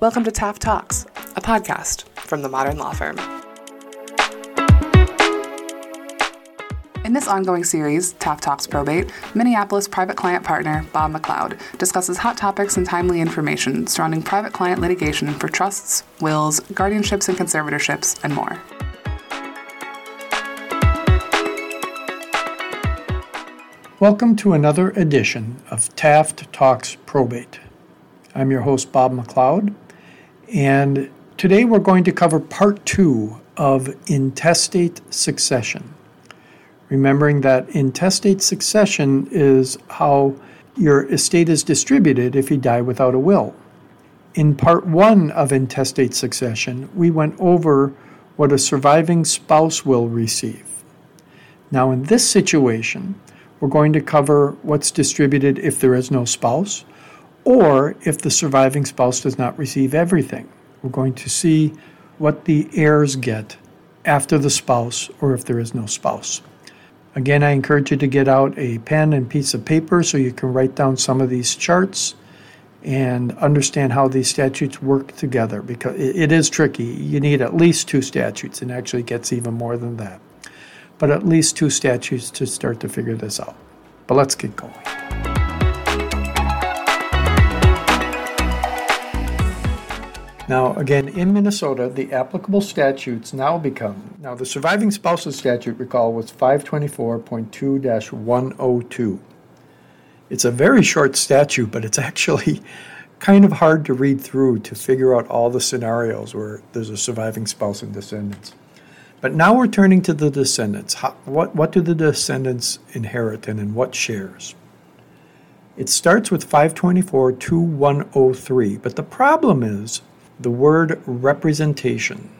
Welcome to Taft Talks, a podcast from the Modern Law Firm. In this ongoing series, Taft Talks Probate, Minneapolis private client partner Bob McLeod discusses hot topics and timely information surrounding private client litigation for trusts, wills, guardianships and conservatorships, and more. Welcome to another edition of Taft Talks Probate. I'm your host, Bob McLeod, and today we're going to cover part two of intestate succession. Remembering that intestate succession is how your estate is distributed if you die without a will. In part one of intestate succession, we went over what a surviving spouse will receive. Now, in this situation, we're going to cover what's distributed if there is no spouse or if the surviving spouse does not receive everything. We're going to see what the heirs get after the spouse or if there is no spouse. Again, I encourage you to get out a pen and piece of paper so you can write down some of these charts and understand how these statutes work together because it is tricky. You need at least two statutes, and actually gets even more than that but at least two statutes to start to figure this out. But let's get going. Now, again, in Minnesota, the applicable statutes now become now the surviving spouses statute, recall, was 524.2 102. It's a very short statute, but it's actually kind of hard to read through to figure out all the scenarios where there's a surviving spouse and descendants. But now we're turning to the descendants. How, what, what do the descendants inherit and in what shares? It starts with 524 2103, but the problem is the word representation.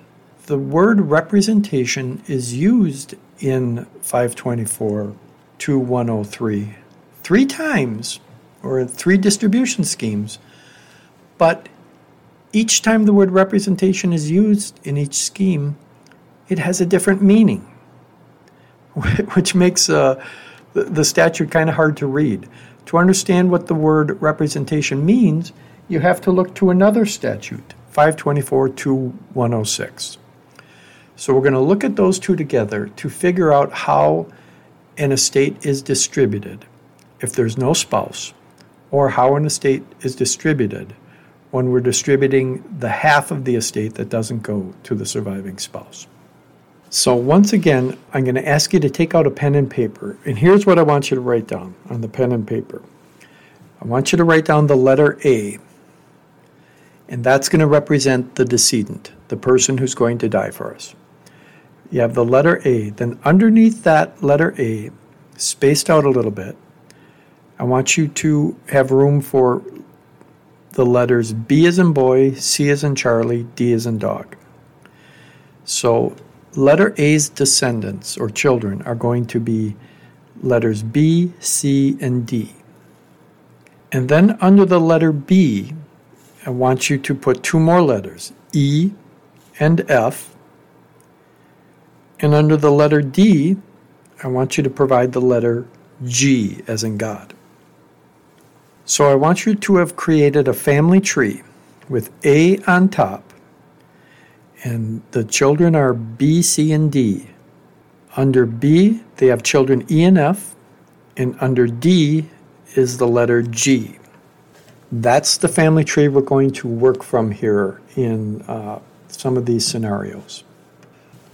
The word representation is used in 524 2103 three times or in three distribution schemes, but each time the word representation is used in each scheme, it has a different meaning, which makes uh, the, the statute kind of hard to read. To understand what the word representation means, you have to look to another statute, 524 106. So we're going to look at those two together to figure out how an estate is distributed if there's no spouse, or how an estate is distributed when we're distributing the half of the estate that doesn't go to the surviving spouse. So, once again, I'm going to ask you to take out a pen and paper. And here's what I want you to write down on the pen and paper I want you to write down the letter A, and that's going to represent the decedent, the person who's going to die for us. You have the letter A. Then, underneath that letter A, spaced out a little bit, I want you to have room for the letters B as in boy, C as in Charlie, D as in dog. So letter A's descendants or children are going to be letters B, C, and D. And then under the letter B, I want you to put two more letters, E and F. And under the letter D, I want you to provide the letter G, as in God. So I want you to have created a family tree with A on top and the children are B, C, and D. Under B, they have children E and F, and under D is the letter G. That's the family tree we're going to work from here in uh, some of these scenarios.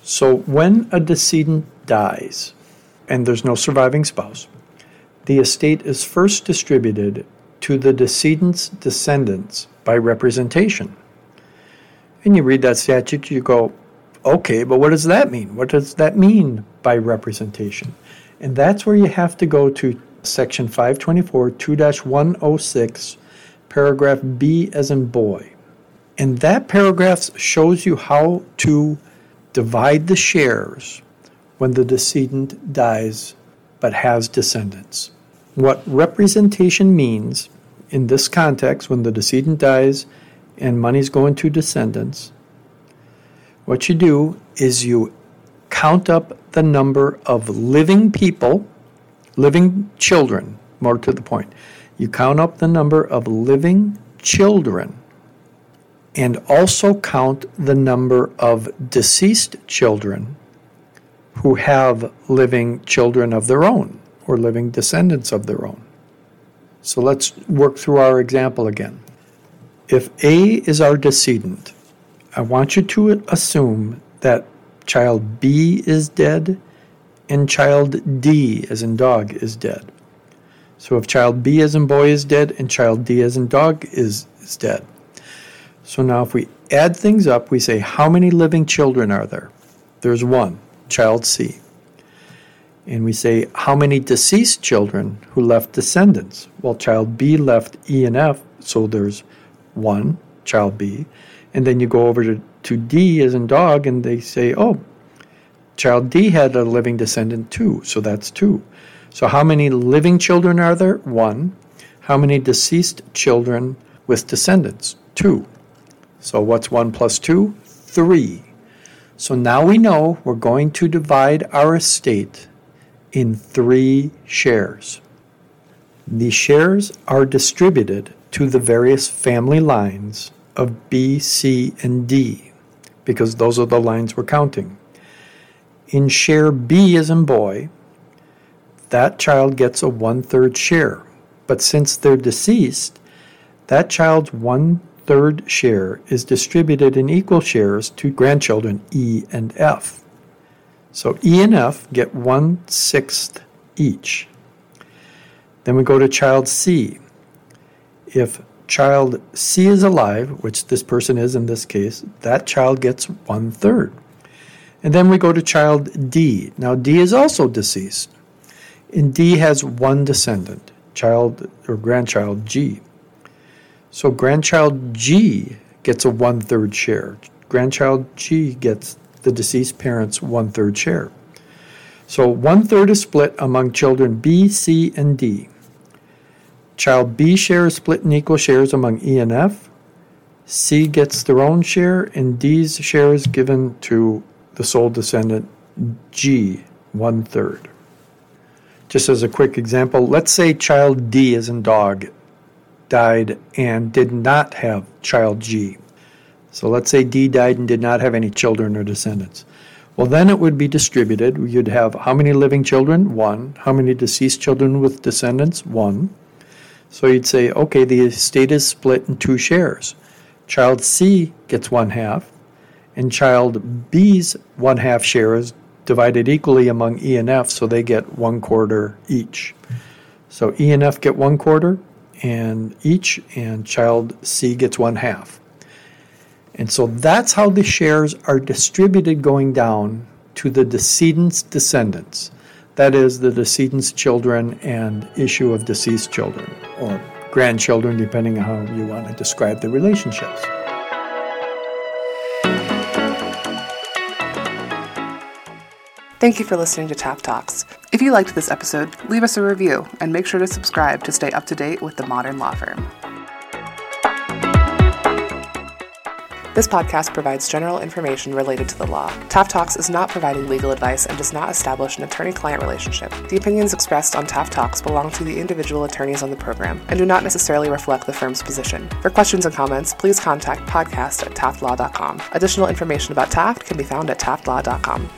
So, when a decedent dies and there's no surviving spouse, the estate is first distributed to the decedent's descendants by representation and you read that statute, you go, okay, but what does that mean? What does that mean by representation? And that's where you have to go to section 524 2 106, paragraph B as in boy. And that paragraph shows you how to divide the shares when the decedent dies but has descendants. What representation means in this context, when the decedent dies and money's going to descendants, what you do is you count up the number of living people, living children, more to the point. You count up the number of living children and also count the number of deceased children who have living children of their own or living descendants of their own. So let's work through our example again. If A is our decedent, I want you to assume that child B is dead and child D, as in dog, is dead. So if child B as in boy is dead and child D as in dog is, is dead. So now if we add things up, we say, how many living children are there? There's one, child C. And we say, how many deceased children who left descendants? Well, child B left E and F, so there's one, child B. And then you go over to, to D as in dog, and they say, oh, child D had a living descendant too, so that's two. So, how many living children are there? One. How many deceased children with descendants? Two. So, what's one plus two? Three. So now we know we're going to divide our estate in three shares. The shares are distributed to the various family lines of B, C, and D because those are the lines we're counting. In share B as in boy, that child gets a one third share. But since they're deceased, that child's one third share is distributed in equal shares to grandchildren E and F. So E and F get one sixth each. Then we go to child C. If child C is alive, which this person is in this case, that child gets one third. And then we go to child D. Now D is also deceased. And D has one descendant, child or grandchild G. So grandchild G gets a one third share. Grandchild G gets the deceased parent's one third share. So one third is split among children B, C, and D. Child B share is split in equal shares among E and F. C gets their own share, and D's share is given to the sole descendant G, one third. Just as a quick example, let's say child D is in dog died and did not have child G. So let's say D died and did not have any children or descendants. Well, then it would be distributed. You'd have how many living children? One. How many deceased children with descendants? One. So you'd say, okay, the estate is split in two shares. Child C gets one half, and child B's one half share is divided equally among E and F, so they get one quarter each. So E and F get one quarter, and each, and child C gets one half. And so that's how the shares are distributed going down to the decedent's descendants. That is, the decedent's children and issue of deceased children, or grandchildren, depending on how you want to describe the relationships. Thank you for listening to Taft Talks. If you liked this episode, leave us a review and make sure to subscribe to stay up to date with the modern law firm. This podcast provides general information related to the law. Taft Talks is not providing legal advice and does not establish an attorney client relationship. The opinions expressed on Taft Talks belong to the individual attorneys on the program and do not necessarily reflect the firm's position. For questions and comments, please contact podcast at taftlaw.com. Additional information about Taft can be found at taftlaw.com.